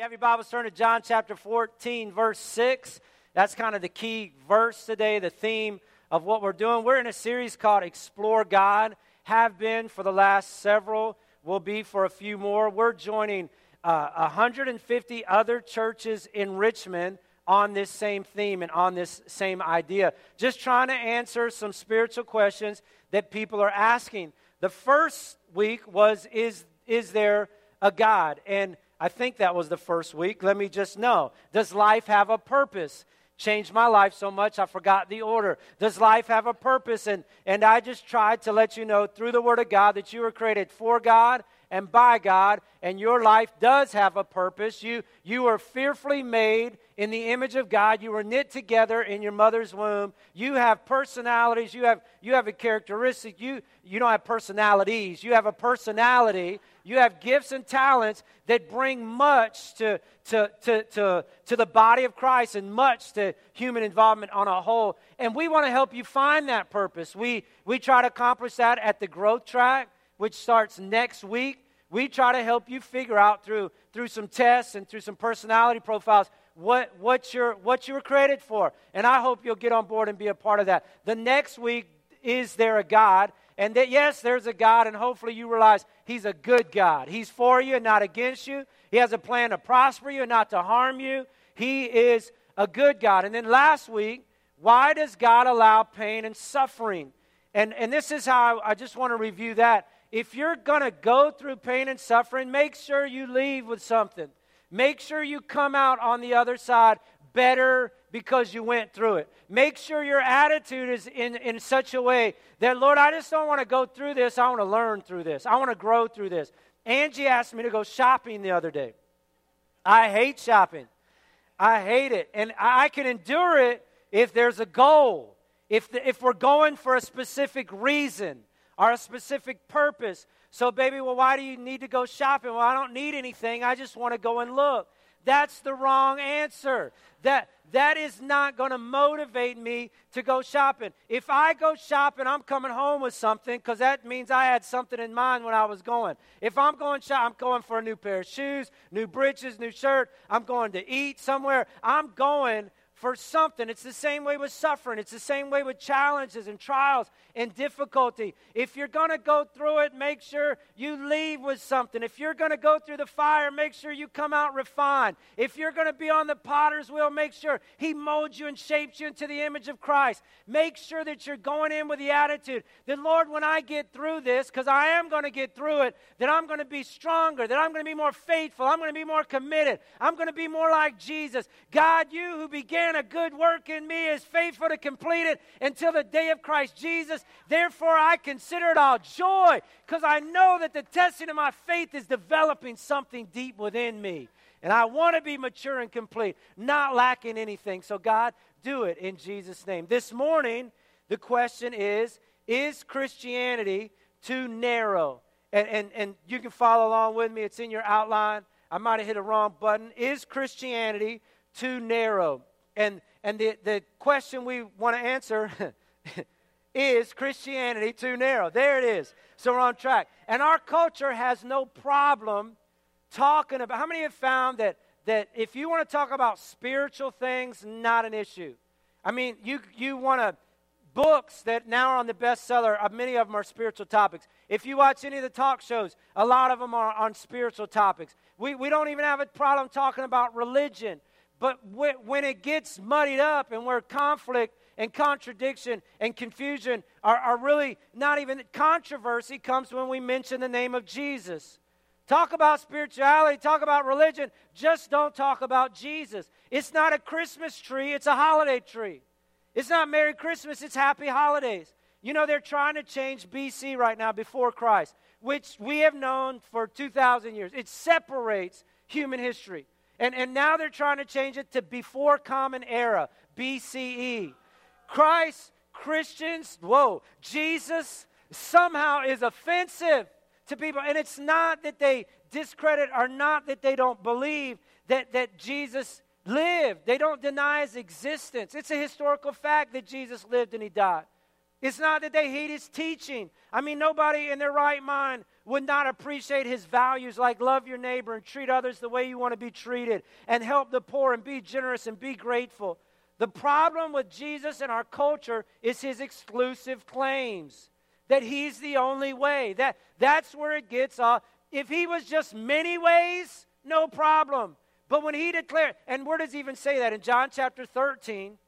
you have your Bibles, turn to John chapter 14, verse 6. That's kind of the key verse today, the theme of what we're doing. We're in a series called Explore God, have been for the last several, will be for a few more. We're joining uh, 150 other churches in Richmond on this same theme and on this same idea. Just trying to answer some spiritual questions that people are asking. The first week was Is, is there a God? And I think that was the first week. Let me just know. Does life have a purpose? Changed my life so much I forgot the order. Does life have a purpose? And, and I just tried to let you know through the Word of God that you were created for God and by God, and your life does have a purpose. You, you are fearfully made in the image of God. You were knit together in your mother's womb. You have personalities. You have, you have a characteristic. You, you don't have personalities. You have a personality. You have gifts and talents that bring much to, to, to, to, to the body of Christ and much to human involvement on a whole. And we want to help you find that purpose. We, we try to accomplish that at the growth track which starts next week. We try to help you figure out through, through some tests and through some personality profiles what, what, you're, what you were created for. And I hope you'll get on board and be a part of that. The next week, is there a God? And that, yes, there's a God, and hopefully you realize He's a good God. He's for you and not against you. He has a plan to prosper you and not to harm you. He is a good God. And then last week, why does God allow pain and suffering? And, and this is how I, just want to review that if you're going to go through pain and suffering, make sure you leave with something. Make sure you come out on the other side better because you went through it. Make sure your attitude is in, in such a way that, Lord, I just don't want to go through this. I want to learn through this. I want to grow through this. Angie asked me to go shopping the other day. I hate shopping. I hate it. And I can endure it if there's a goal, if, the, if we're going for a specific reason or a specific purpose. So, baby, well, why do you need to go shopping? Well, I don't need anything. I just want to go and look. That's the wrong answer. That, that is not going to motivate me to go shopping. If I go shopping, I'm coming home with something because that means I had something in mind when I was going. If I'm going shop, I'm going for a new pair of shoes, new breeches, new shirt. I'm going to eat somewhere. I'm going for something. It's the same way with suffering. It's the same way with challenges and trials and difficulty. If you're going to go through it, make sure you leave with something. If you're going to go through the fire, make sure you come out refined. If you're going to be on the potter's wheel, make sure He molds you and shapes you into the image of Christ. Make sure that you're going in with the attitude that, Lord, when I get through this, because I am going to get through it, that I'm going to be stronger, that I'm going to be more faithful, I'm going to be more committed, I'm going to be more like Jesus. God, you who began began a good work in me is faithful to complete it until the day of Christ Jesus. Therefore, I consider it all joy because I know that the testing of my faith is developing something deep within me. And I want to be mature and complete, not lacking anything. So, God, do it in Jesus' name. This morning, the question is Is Christianity too narrow? And, and, and you can follow along with me, it's in your outline. I might have hit a wrong button. Is Christianity too narrow? And, and the, the question we want to answer is Christianity too narrow? There it is. So we're on track. And our culture has no problem talking about. How many have found that, that if you want to talk about spiritual things, not an issue? I mean, you, you want to books that now are on the bestseller, uh, many of them are spiritual topics. If you watch any of the talk shows, a lot of them are on spiritual topics. We, we don't even have a problem talking about religion but when it gets muddied up and where conflict and contradiction and confusion are, are really not even controversy comes when we mention the name of Jesus. Talk about spirituality, talk about religion, just don't talk about Jesus. It's not a Christmas tree, it's a holiday tree. It's not Merry Christmas, it's Happy Holidays. You know, they're trying to change BC right now, before Christ, which we have known for 2,000 years. It separates human history. And, and now they're trying to change it to before Common Era, BCE. Christ, Christians, whoa, Jesus somehow is offensive to people. And it's not that they discredit or not that they don't believe that, that Jesus lived. They don't deny his existence. It's a historical fact that Jesus lived and he died. It's not that they hate his teaching. I mean, nobody in their right mind would not appreciate his values like love your neighbor and treat others the way you want to be treated and help the poor and be generous and be grateful. The problem with Jesus in our culture is his exclusive claims that he's the only way. That, that's where it gets off. If he was just many ways, no problem. But when he declared, and where does he even say that? In John chapter 13,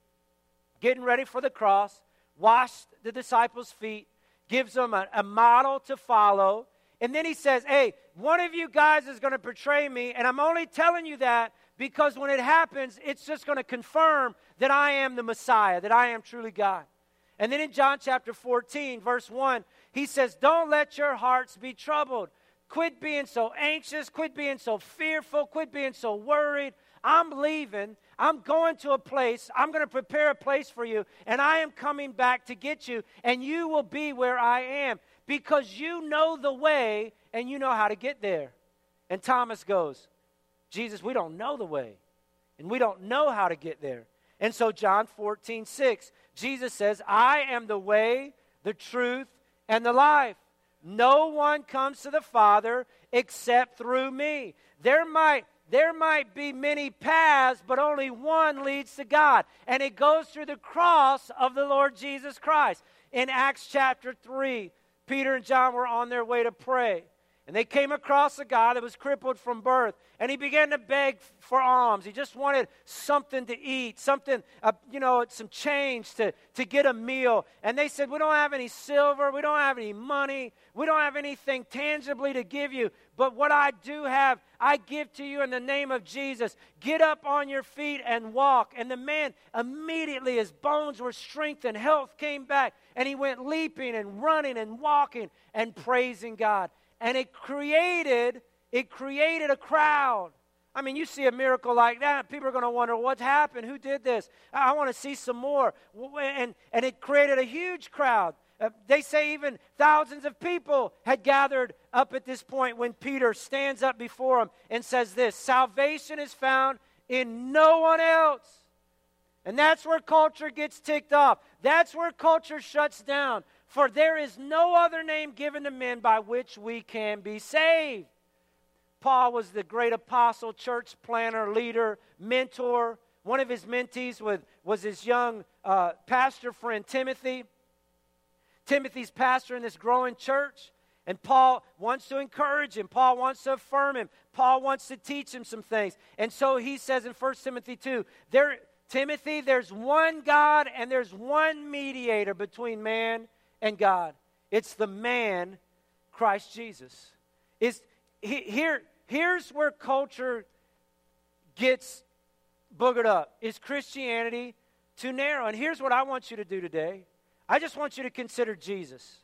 getting ready for the cross, washed the disciples' feet, gives them a, a model to follow. And then he says, Hey, one of you guys is going to betray me, and I'm only telling you that because when it happens, it's just going to confirm that I am the Messiah, that I am truly God. And then in John chapter 14, verse 1, he says, Don't let your hearts be troubled. Quit being so anxious, quit being so fearful, quit being so worried. I'm leaving. I'm going to a place. I'm going to prepare a place for you, and I am coming back to get you, and you will be where I am because you know the way and you know how to get there. And Thomas goes, Jesus, we don't know the way, and we don't know how to get there. And so, John 14, 6, Jesus says, I am the way, the truth, and the life. No one comes to the Father except through me. There might, there might be many paths, but only one leads to God. And it goes through the cross of the Lord Jesus Christ. In Acts chapter 3, Peter and John were on their way to pray. And they came across a guy that was crippled from birth, and he began to beg for alms. He just wanted something to eat, something, uh, you know, some change to, to get a meal. And they said, We don't have any silver, we don't have any money, we don't have anything tangibly to give you, but what I do have, I give to you in the name of Jesus. Get up on your feet and walk. And the man, immediately, his bones were strengthened, health came back, and he went leaping and running and walking and praising God and it created it created a crowd. I mean you see a miracle like that people are going to wonder what's happened? Who did this? I, want to see some more. And, and it created a huge crowd. Uh, they say even thousands of people had gathered up at this point when peter stands up before them and says this salvation is found in no one else. And that's where culture gets ticked off. That's where culture shuts down. For there is no other name given to men by which we can be saved. Paul was the great apostle, church planner, leader, mentor. One of his mentees was, was his young uh, pastor friend, Timothy. Timothy's pastor in this growing church. And Paul wants to encourage him. Paul wants to affirm him. Paul wants to teach him some things. And so he says in 1 Timothy 2 there, Timothy, there's one God and there's one mediator between man and God. It's the man, Christ Jesus. Is here, here's where culture gets boogered up. Is Christianity too narrow? And here's what I want you to do today. I just want you to consider Jesus.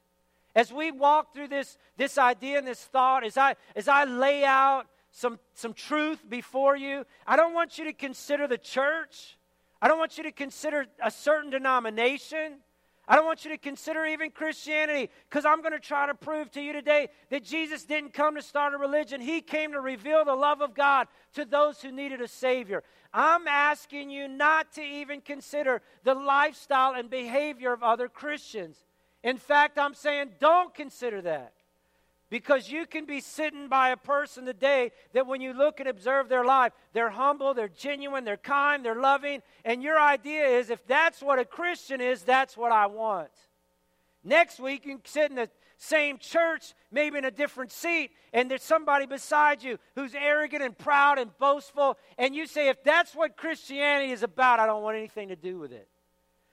As we walk through this, this idea and this thought, as I, as I lay out some, some truth before you, I don't want you to consider the church. I don't want you to consider a certain denomination. I don't want you to consider even Christianity because I'm going to try to prove to you today that Jesus didn't come to start a religion. He came to reveal the love of God to those who needed a Savior. I'm asking you not to even consider the lifestyle and behavior of other Christians. In fact, I'm saying don't consider that. Because you can be sitting by a person today that when you look and observe their life, they're humble, they're genuine, they're kind, they're loving, and your idea is if that's what a Christian is, that's what I want. Next week, you can sit in the same church, maybe in a different seat, and there's somebody beside you who's arrogant and proud and boastful, and you say, if that's what Christianity is about, I don't want anything to do with it.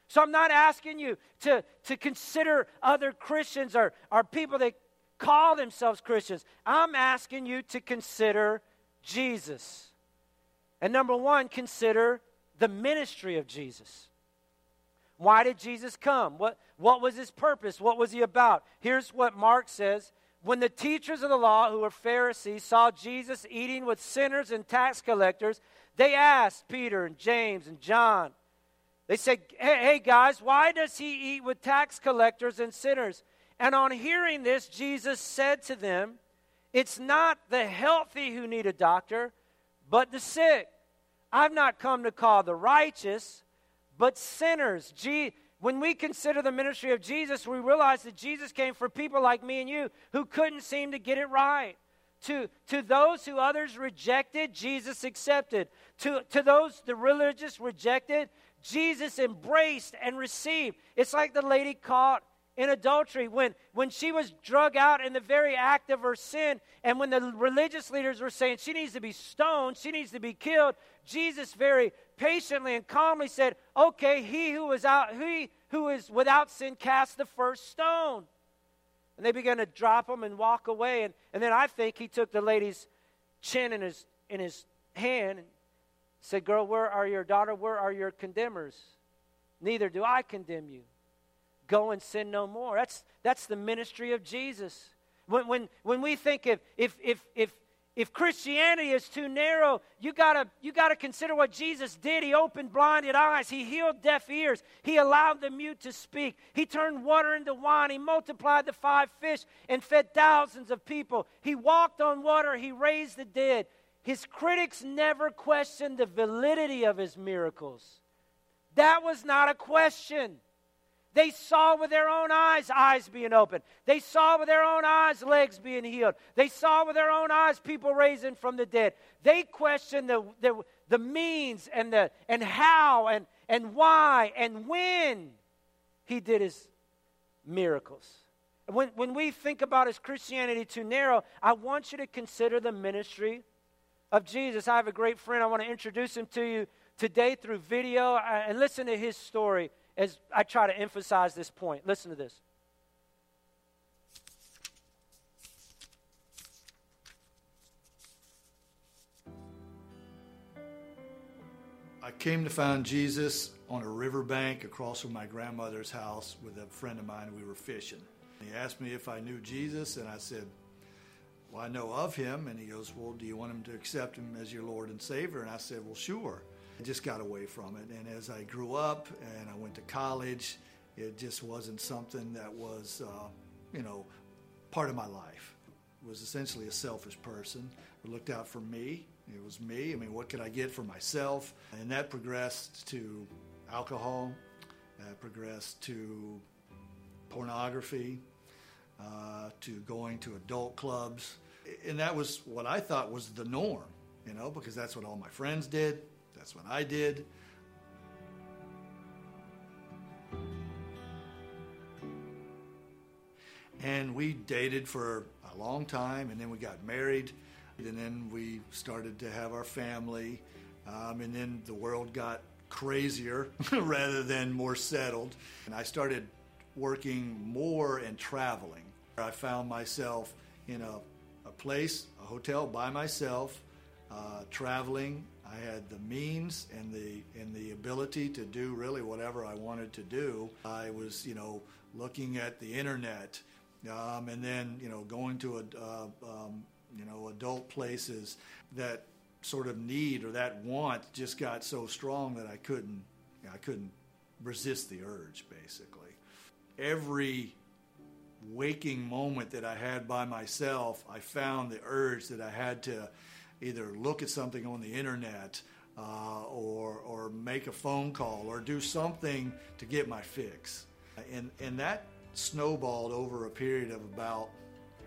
So I'm not asking you to, to consider other Christians or, or people that call themselves Christians. I'm asking you to consider Jesus. And number one, consider the ministry of Jesus. Why did Jesus come? What, what was his purpose? What was he about? Here's what Mark says When the teachers of the law, who were Pharisees, saw Jesus eating with sinners and tax collectors, they asked Peter and James and John, they said, hey, hey guys, why does he eat with tax collectors and sinners? And on hearing this, Jesus said to them, It's not the healthy who need a doctor, but the sick. I've not come to call the righteous, but sinners. when we consider the ministry of Jesus, we realize that Jesus came for people like me and you who couldn't seem to get it right. To, to those who others rejected, Jesus accepted. To, to those the religious rejected, Jesus embraced and received. It's like the lady caught in adultery when, when she was drug out in the very act of her sin, and when the religious leaders were saying she needs to be stoned, she needs to be killed, Jesus very patiently and calmly said, Okay, he who is out, he who is without sin cast the first stone. And they began to drop them and walk away. And, and then I think he took the lady's chin in his in his hand and said, Girl, where are your daughter? Where are your condemners? Neither do I condemn you go and sin no more. That's, that's the ministry of Jesus. When, when, when we think if, if, if, if, if Christianity is too narrow, you gotta, you gotta consider what Jesus did. He opened blinded eyes. He healed deaf ears. He allowed the mute to speak. He turned water into wine. He multiplied the five fish and fed thousands of people. He walked on water. He raised the dead. His critics never questioned the validity of his miracles. That was not a question. They saw with their own eyes eyes being opened. They saw with their own eyes legs being healed. They saw with their own eyes people raising from the dead. They questioned the, the, the means and, the, and how and, and why and when he did his miracles. When, when we think about his Christianity too narrow, I want you to consider the ministry of Jesus. I have a great friend. I want to introduce him to you today through video uh, and listen to his story as I try to emphasize this point. Listen to this. I came to find Jesus on a riverbank across from my grandmother's house with a friend of mine. We were fishing. He asked me if I knew Jesus, and I said, Well, I know of him. And he goes, Well, do you want him to accept him as your Lord and Savior? And I said, Well, sure. I just got away from it. And as I grew up and I went to college, it just wasn't something that was, uh, you know, part of my life. I was essentially a selfish person who looked out for me. It was me. I mean, what could I get for myself? And that progressed to alcohol, that progressed to pornography, uh, to going to adult clubs. And that was what I thought was the norm, you know, because that's what all my friends did. That's what I did. And we dated for a long time, and then we got married, and then we started to have our family, um, and then the world got crazier rather than more settled. And I started working more and traveling. I found myself in a, a place, a hotel by myself, uh, traveling I had the means and the and the ability to do really whatever I wanted to do. I was, you know, looking at the internet, um, and then you know going to a uh, um, you know adult places that sort of need or that want just got so strong that I couldn't I couldn't resist the urge basically. Every waking moment that I had by myself, I found the urge that I had to either look at something on the internet uh, or, or make a phone call or do something to get my fix. And, and that snowballed over a period of about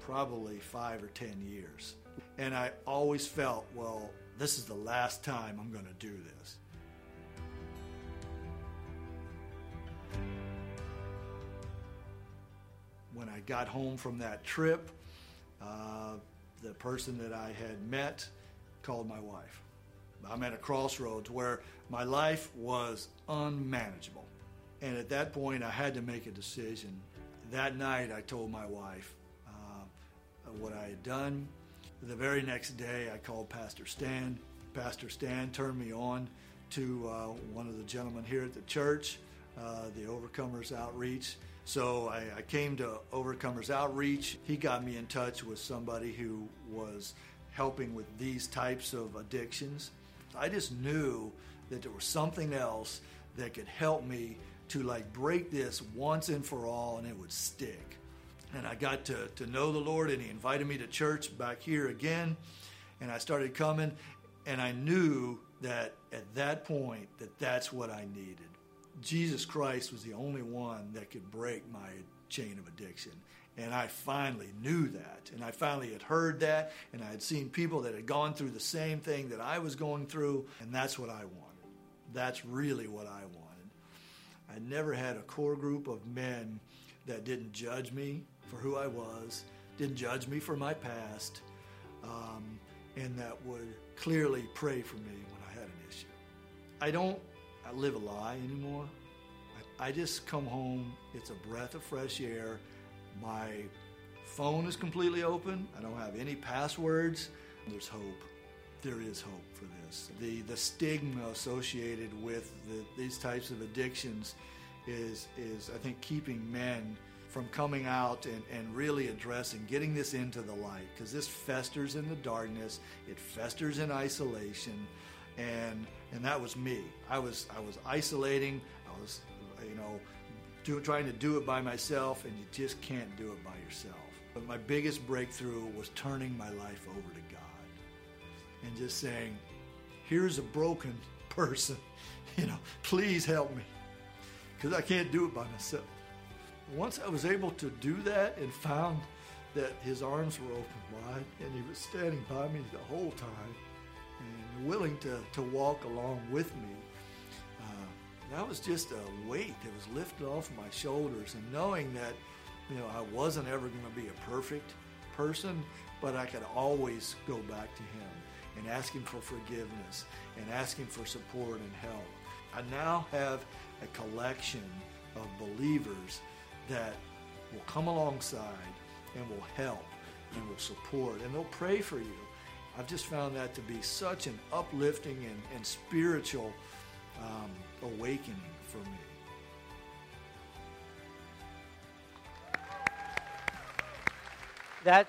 probably five or ten years. And I always felt, well, this is the last time I'm going to do this. When I got home from that trip, uh, the person that I had met called my wife. I'm at a crossroads where my life was unmanageable. And at that point, I had to make a decision. That night, I told my wife uh, what I had done. The very next day, I called Pastor Stan. Pastor Stan turned me on to uh, one of the gentlemen here at the church, uh, the Overcomers Outreach. So I, I came to Overcomers Outreach. He got me in touch with somebody who was helping with these types of addictions. I just knew that there was something else that could help me to like break this once and for all and it would stick. And I got to, to know the Lord and he invited me to church back here again. And I started coming and I knew that at that point that that's what I needed. Jesus Christ was the only one that could break my chain of addiction. And I finally knew that. And I finally had heard that. And I had seen people that had gone through the same thing that I was going through. And that's what I wanted. That's really what I wanted. I never had a core group of men that didn't judge me for who I was, didn't judge me for my past, um, and that would clearly pray for me when I had an issue. I don't I live a lie anymore. I, just come home, it's a breath of fresh air. My phone is completely open. I don't have any passwords. There's hope. There is hope for this. The, the stigma associated with the, these types of addictions is, is, I think, keeping men from coming out and, and really addressing, getting this into the light, because this festers in the darkness, it festers in isolation, and and that was me. I was I was isolating. I was you know do, trying to do it by myself, and you just can't do it by yourself. But my biggest breakthrough was turning my life over to God and just saying, "Here's a broken person. You know, please help me, because I can't do it by myself." Once I was able to do that and found that His arms were open wide and He was standing by me the whole time and willing to, to walk along with me. That was just a weight that was lifted off my shoulders, and knowing that, you know, I wasn't ever going to be a perfect person, but I could always go back to Him and ask Him for forgiveness and ask Him for support and help. I now have a collection of believers that will come alongside and will help and will support and they'll pray for you I've just found that to be such an uplifting and, and spiritual um, awakening for me. That,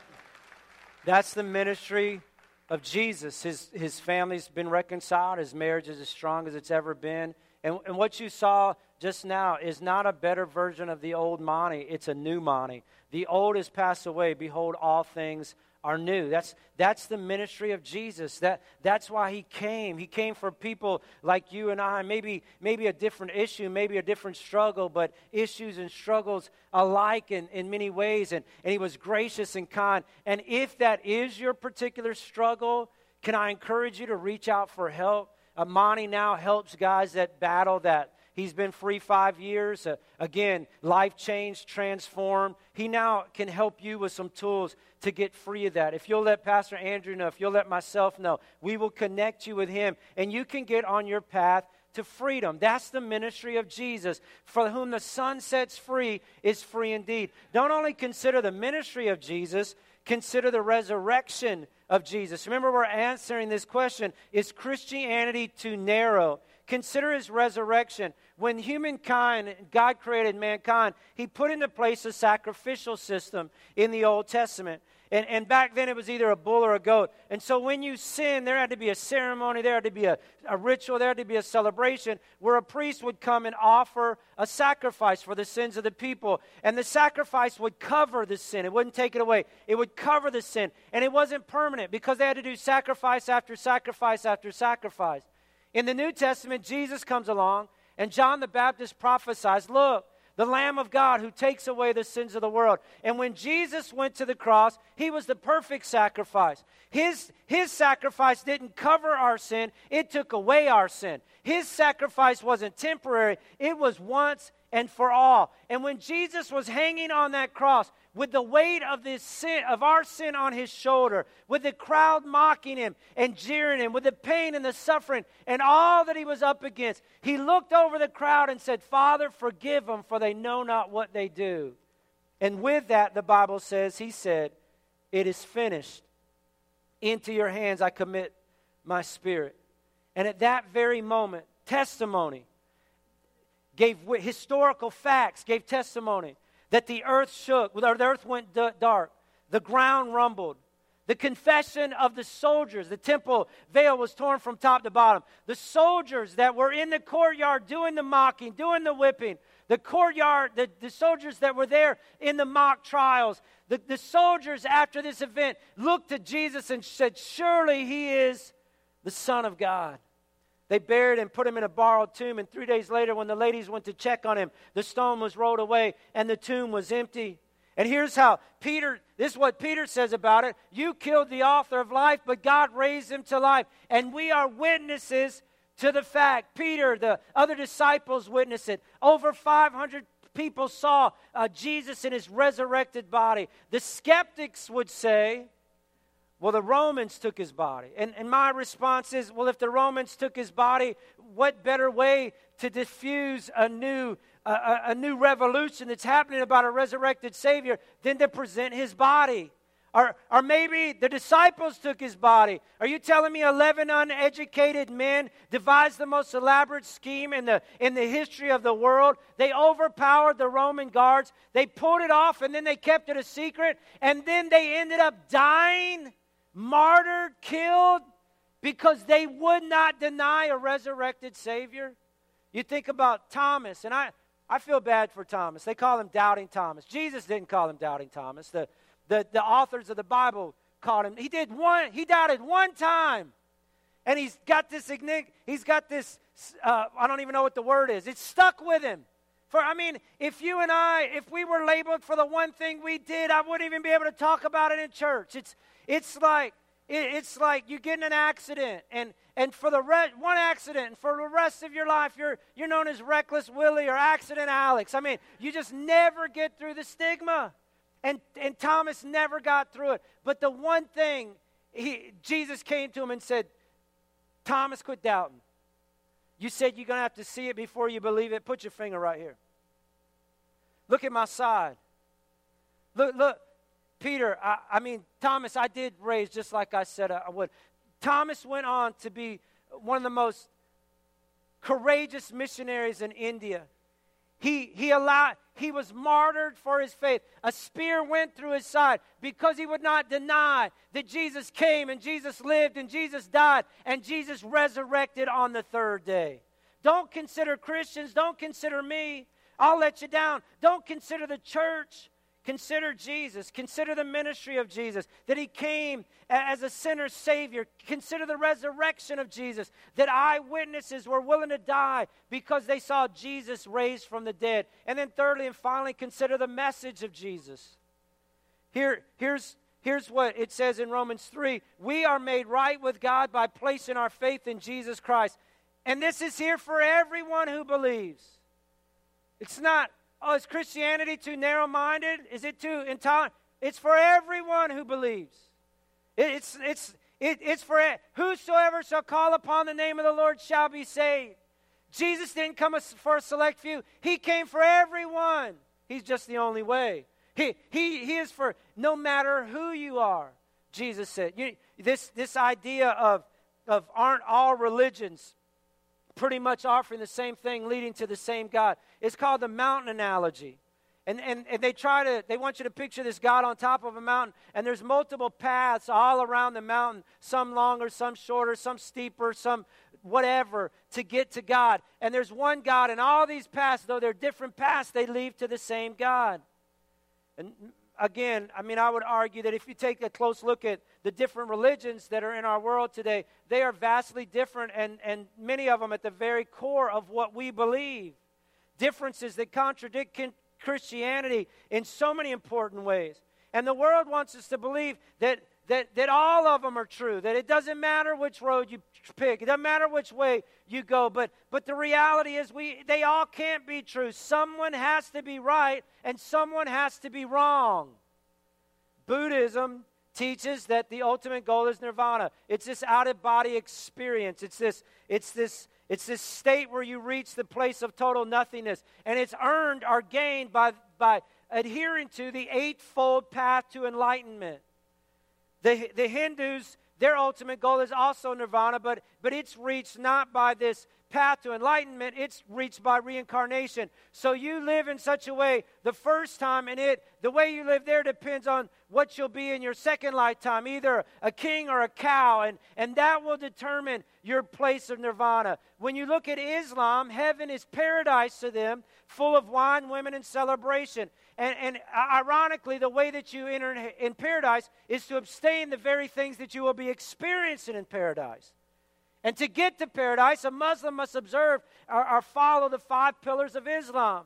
that's the ministry of Jesus. His, his family's been reconciled, his marriage is as strong as it's ever been. And, and what you saw just now is not a better version of the old Monty, it's a new Monty. The old has passed away. Behold, all things are new. That's, that's the ministry of Jesus. That, that's why he came. He came for people like you and I. Maybe, maybe a different issue, maybe a different struggle, but issues and struggles alike in, in many ways. And, and he was gracious and kind. And if that is your particular struggle, can I encourage you to reach out for help? Amani now helps guys that battle that He's been free five years. Uh, again, life changed, transformed. He now can help you with some tools to get free of that. If you'll let Pastor Andrew know, if you'll let myself know, we will connect you with him and you can get on your path to freedom. That's the ministry of Jesus. For whom the Son sets free is free indeed. Don't only consider the ministry of Jesus, consider the resurrection of Jesus. Remember, we're answering this question Is Christianity too narrow? Consider his resurrection. When humankind, God created mankind, he put into place a sacrificial system in the Old Testament. And, and back then it was either a bull or a goat. And so when you sin, there had to be a ceremony, there had to be a, a ritual, there had to be a celebration where a priest would come and offer a sacrifice for the sins of the people. And the sacrifice would cover the sin, it wouldn't take it away. It would cover the sin. And it wasn't permanent because they had to do sacrifice after sacrifice after sacrifice. In the New Testament, Jesus comes along, and John the Baptist prophesies Look, the Lamb of God who takes away the sins of the world. And when Jesus went to the cross, he was the perfect sacrifice. His, his sacrifice didn't cover our sin, it took away our sin. His sacrifice wasn't temporary, it was once and for all. And when Jesus was hanging on that cross, with the weight of this sin of our sin on his shoulder, with the crowd mocking him and jeering him, with the pain and the suffering and all that he was up against, he looked over the crowd and said, "Father, forgive them, for they know not what they do." And with that, the Bible says, he said, "It is finished. Into your hands I commit my spirit." And at that very moment, testimony gave historical facts, gave testimony that the earth shook, or the earth went dark, the ground rumbled. The confession of the soldiers, the temple veil was torn from top to bottom. The soldiers that were in the courtyard doing the mocking, doing the whipping, the courtyard, the, the soldiers that were there in the mock trials, the, the soldiers after this event looked to Jesus and said, Surely he is the Son of God. They buried him, put him in a borrowed tomb, and three days later, when the ladies went to check on him, the stone was rolled away and the tomb was empty. And here's how Peter, this is what Peter says about it. You killed the author of life, but God raised him to life. And we are witnesses to the fact. Peter, the other disciples witness it. Over 500 people saw uh, Jesus in his resurrected body. The skeptics would say, well, the Romans took his body. And, and my response is, well, if the Romans took his body, what better way to diffuse a new a, a, new revolution that's happening about a resurrected Savior than to present his body. Or, or maybe the disciples took his body. Are you telling me 11 uneducated men devised the most elaborate scheme in the, in the history of the world? They overpowered the Roman guards. They pulled it off and then they kept it a secret. And then they ended up dying, martyred, killed because they would not deny a resurrected Savior. You think about Thomas, and I, I feel bad for Thomas. They call him Doubting Thomas. Jesus didn't call him Doubting Thomas. The, the, the authors of the Bible called him. He did one, he doubted one time. And he's got this, he's got this, uh, I don't even know what the word is. It's stuck with him. For, I mean, if you and I, if we were labeled for the one thing we did, I wouldn't even be able to talk about it in church. It's, it's like, it's like you get in an accident and, and for the one accident, and for the rest of your life, you're, you're known as Reckless Willie or Accident Alex. I mean, you just never get through the stigma. And, and Thomas never got through it. But the one thing, he, Jesus came to him and said, Thomas, quit doubting. You said you're going to have to see it before you believe it. Put your finger right here. Look at my side. Look, look, Peter, I, I mean, Thomas, I did raise just like I said I would. Thomas went on to be one of the most courageous missionaries in India. He, he allowed he was martyred for his faith. A spear went through his side because he would not deny that Jesus came and Jesus lived and Jesus died and Jesus resurrected on the third day. Don't consider Christians, don't consider me. I'll let you down. Don't consider the church. Consider Jesus. Consider the ministry of Jesus, that he came as a sinner's Savior. Consider the resurrection of Jesus, that eyewitnesses were willing to die because they saw Jesus raised from the dead. And then, thirdly and finally, consider the message of Jesus. Here, here's, here's what it says in Romans 3 We are made right with God by placing our faith in Jesus Christ. And this is here for everyone who believes. It's not Oh, is Christianity too narrow minded? Is it too intolerant? It's for everyone who believes. it's, it's, it, it's for whosoever shall call upon the name of the Lord shall be saved. Jesus didn't come for a select few, He came for everyone. He's just the only way. He, he, he is for no matter who you are, Jesus said. You, this, this idea of, of aren't all religions pretty much offering the same thing, leading to the same God. It's called the mountain analogy. And, and, and they try to, they want you to picture this God on top of a mountain, and there's multiple paths all around the mountain, some longer, some shorter, some steeper, some whatever, to get to God. And there's one God, and all these paths, though they're different paths, they lead to the same God. And again, I mean, I would argue that if you take a close look at the different religions that are in our world today, they are vastly different, and, and many of them at the very core of what we believe. Differences that contradict Christianity in so many important ways. And the world wants us to believe that, that, that all of them are true, that it doesn't matter which road you pick, it doesn't matter which way you go. But, but the reality is, we, they all can't be true. Someone has to be right, and someone has to be wrong. Buddhism teaches that the ultimate goal is nirvana. It's this out of body experience. It's this, it's this, it's this state where you reach the place of total nothingness. And it's earned or gained by, by adhering to the eightfold path to enlightenment. The, the Hindus, their ultimate goal is also nirvana, but, but it's reached not by this path to enlightenment, it's reached by reincarnation. So you live in such a way the first time, and it the way you live there depends on what you'll be in your second lifetime, either a king or a cow, and, and that will determine your place of nirvana. When you look at Islam, heaven is paradise to them, full of wine, women, and celebration. And, and ironically, the way that you enter in paradise is to abstain the very things that you will be experiencing in paradise. And to get to paradise, a Muslim must observe or, or follow the five pillars of Islam.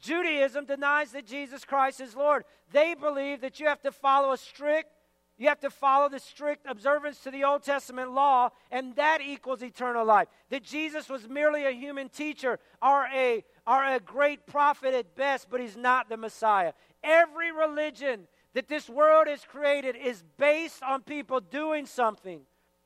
Judaism denies that Jesus Christ is Lord. They believe that you have to follow a strict, you have to follow the strict observance to the Old Testament law, and that equals eternal life. That Jesus was merely a human teacher or a, or a great prophet at best, but he's not the Messiah. Every religion that this world has created is based on people doing something,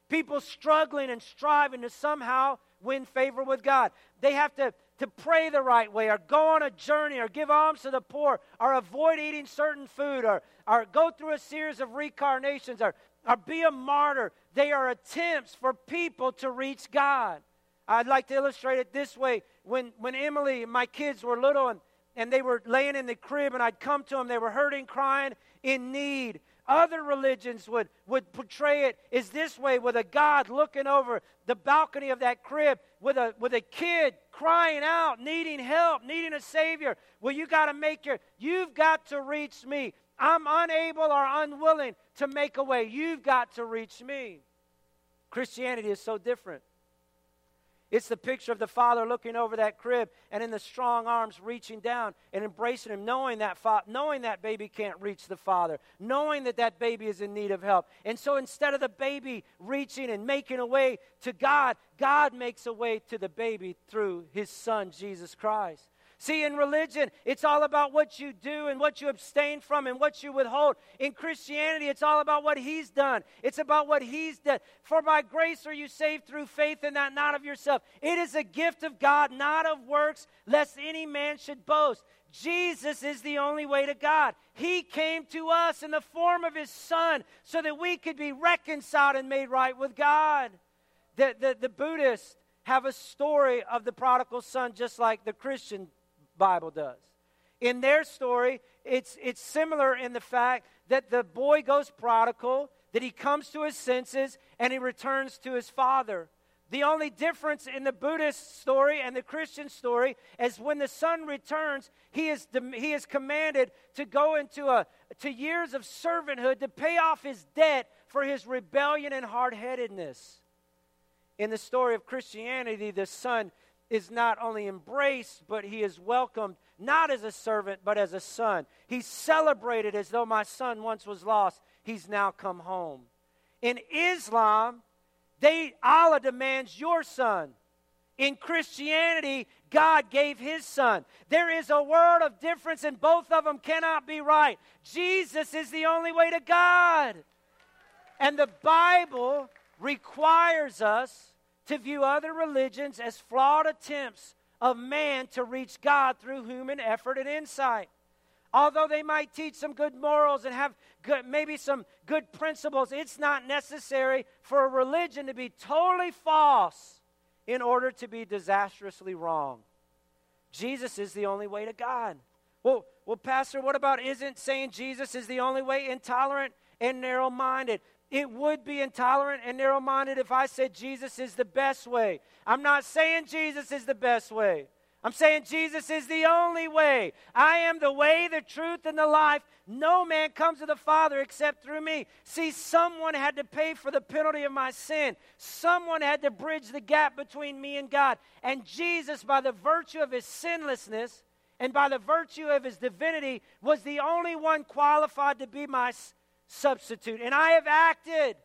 people struggling and striving to somehow win favor with God. They have to to pray the right way or go on a journey or give alms to the poor or avoid eating certain food or, or go through a series of reincarnations or, or be a martyr. They are attempts for people to reach God. I'd like to illustrate it this way. When, when Emily and my kids were little and, and they were laying in the crib and I'd come to them, they were hurting, crying, in need. Other religions would, would portray it as this way with a God looking over the balcony of that crib with a, with a kid crying out, needing help, needing a Savior. Well, you got to make your, you've got to reach me. I'm unable or unwilling to make a way. You've got to reach me. Christianity is so different. It's the picture of the father looking over that crib and in the strong arms reaching down and embracing him, knowing that, fa- knowing that baby can't reach the father, knowing that that baby is in need of help. And so instead of the baby reaching and making a way to God, God makes a way to the baby through his son, Jesus Christ. See, in religion, it's all about what you do and what you abstain from and what you withhold. In Christianity, it's all about what He's done. It's about what He's done. For by grace are you saved through faith, and that not of yourself. It is a gift of God, not of works, lest any man should boast. Jesus is the only way to God. He came to us in the form of His Son so that we could be reconciled and made right with God. The, the, the Buddhists have a story of the prodigal son just like the Christian Bible does. In their story, it's, it's similar in the fact that the boy goes prodigal, that he comes to his senses, and he returns to his father. The only difference in the Buddhist story and the Christian story is when the son returns, he is, he is commanded to go into a, to years of servanthood to pay off his debt for his rebellion and hard headedness. In the story of Christianity, the son is not only embraced, but he is welcomed not as a servant, but as a son. He's celebrated as though my son once was lost. He's now come home. In Islam, they Allah demands your son. In Christianity, God gave his son. There is a world of difference, and both of them cannot be right. Jesus is the only way to God. And the Bible requires us to view other religions as flawed attempts of man to reach God through human effort and insight. Although they might teach some good morals and have good, maybe some good principles, it's not necessary for a religion to be totally false in order to be disastrously wrong. Jesus is the only way to God. Well, well, Pastor, what about isn't saying Jesus is the only way intolerant and narrow minded? It would be intolerant and narrow minded if I said Jesus is the best way. I'm not saying Jesus is the best way. I'm saying Jesus is the only way. I am the way, the truth, and the life. No man comes to the Father except through me. See, someone had to pay for the penalty of my sin. Someone had to bridge the gap between me and God. And Jesus, by the virtue of his sinlessness and by the virtue of his divinity, was the only one qualified to be my substitute. And I have acted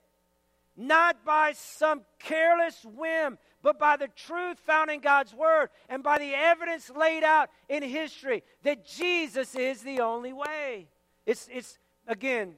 not by some careless whim, but by the truth found in God's Word and by the evidence laid out in history that Jesus is the only way. It's, it's again,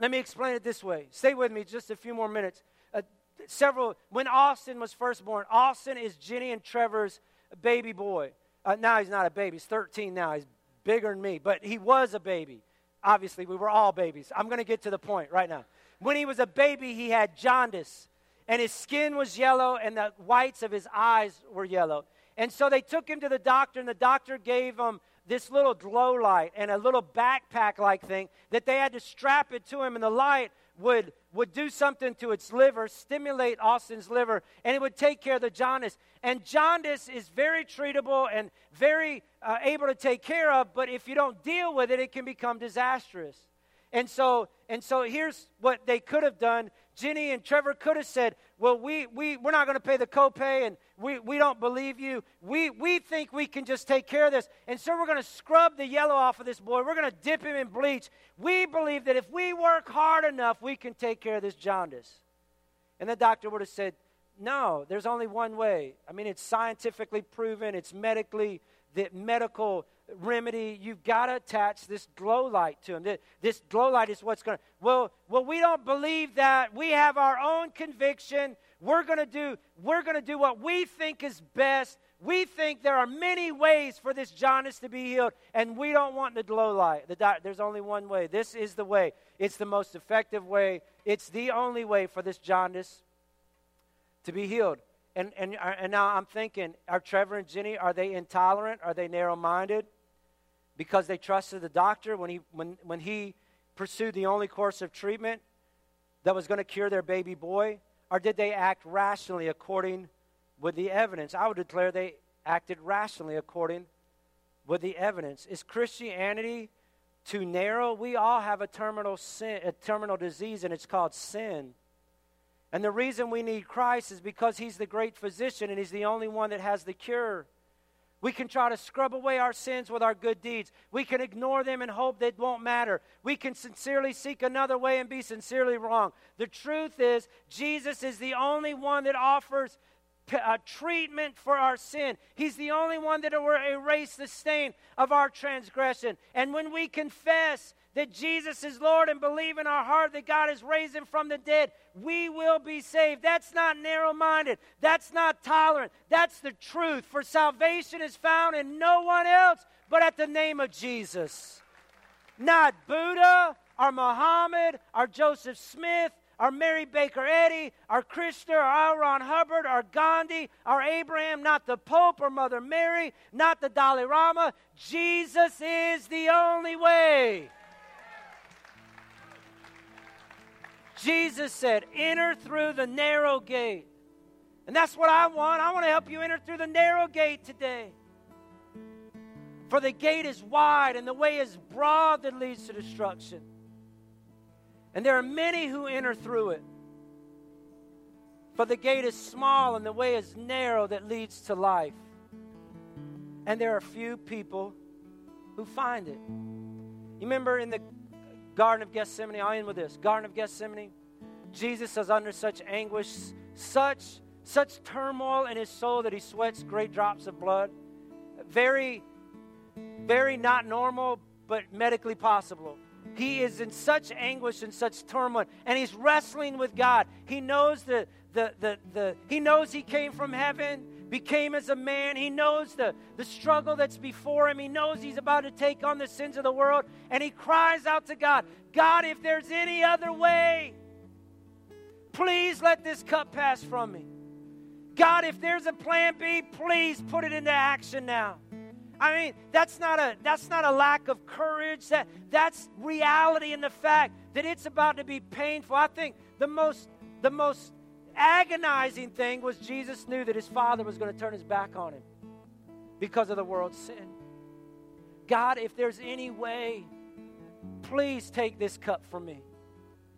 let me explain it this way. Stay with me just a few more minutes. Uh, several, when Austin was first born, Austin is Jenny and Trevor's baby boy. Uh, now he's not a baby, he's 13 now. He's bigger than me, but he was a baby. Obviously, we were all babies. I'm going to get to the point right now. When he was a baby, he had jaundice, and his skin was yellow, and the whites of his eyes were yellow. And so they took him to the doctor, and the doctor gave him this little glow light and a little backpack like thing that they had to strap it to him, and the light would, would do something to its liver, stimulate Austin's liver, and it would take care of the jaundice. And jaundice is very treatable and very uh, able to take care of, but if you don't deal with it, it can become disastrous. And so, and so here's what they could have done. Jenny and Trevor could have said, well, we, we, we're not going to pay the copay and we, we don't believe you. We, we think we can just take care of this. And so we're going to scrub the yellow off of this boy. We're going to dip him in bleach. We believe that if we work hard enough, we can take care of this jaundice. And the doctor would have said, no, there's only one way. I mean, it's scientifically proven, it's medically, the medical remedy. You've got to attach this glow light to him. This glow light is what's going to. Well, well, we don't believe that. We have our own conviction. We're going to do. We're going to do what we think is best. We think there are many ways for this jaundice to be healed, and we don't want the glow light. The di- there's only one way. This is the way. It's the most effective way. It's the only way for this jaundice to be healed. And, and, uh, and now I'm thinking, are Trevor and Jenny, are they intolerant? Are they narrow minded? Because they trusted the doctor when he, when, when he pursued the only course of treatment that was going to cure their baby boy? Or did they act rationally according with the evidence? I would declare they acted rationally according with the evidence. Is Christianity too narrow? We all have a terminal sin, a terminal disease, and it's called sin. And the reason we need Christ is because He's the great physician and He's the only one that has the cure. We can try to scrub away our sins with our good deeds. We can ignore them and hope they won't matter. We can sincerely seek another way and be sincerely wrong. The truth is, Jesus is the only one that offers a uh, treatment for our sin. He's the only one that will erase the stain of our transgression. And when we confess that Jesus is Lord and believe in our heart that God has raised him from the dead, we will be saved. That's not narrow minded. That's not tolerant. That's the truth. For salvation is found in no one else but at the name of Jesus. Not Buddha or Muhammad or Joseph Smith our Mary Baker Eddy, our Krishna, or L. Ron Hubbard, our Gandhi, our Abraham, not the Pope or Mother Mary, not the Dalai Lama. Jesus is the only way. Jesus said, Enter through the narrow gate. And that's what I want. I want to help you enter through the narrow gate today. For the gate is wide and the way is broad that leads to destruction. And there are many who enter through it. For the gate is small and the way is narrow that leads to life. And there are few people who find it. You remember in the Garden of Gethsemane. I'll end with this. Garden of Gethsemane. Jesus is under such anguish, such such turmoil in his soul that he sweats great drops of blood. Very, very not normal, but medically possible. He is in such anguish and such turmoil, and he's wrestling with God. He knows the, the, the, the he knows he came from heaven became as a man. He knows the, the struggle that's before him. He knows he's about to take on the sins of the world. And he cries out to God God, if there's any other way, please let this cup pass from me. God, if there's a plan B, please put it into action now. I mean, that's not a that's not a lack of courage. That that's reality in the fact that it's about to be painful. I think the most the most agonizing thing was Jesus knew that his father was going to turn his back on him because of the world's sin. God, if there's any way, please take this cup from me.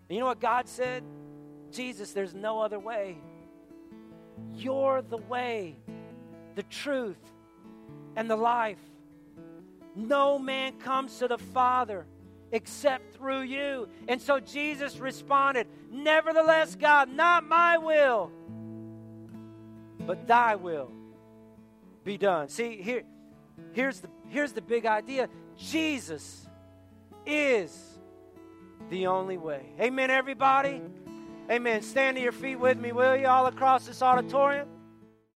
And you know what God said? Jesus, there's no other way. You're the way, the truth, and the life. No man comes to the Father except through you. And so Jesus responded, Nevertheless, God, not my will, but thy will be done. See, here, here's, the, here's the big idea Jesus is the only way. Amen, everybody. Amen. Stand to your feet with me, will you, all across this auditorium?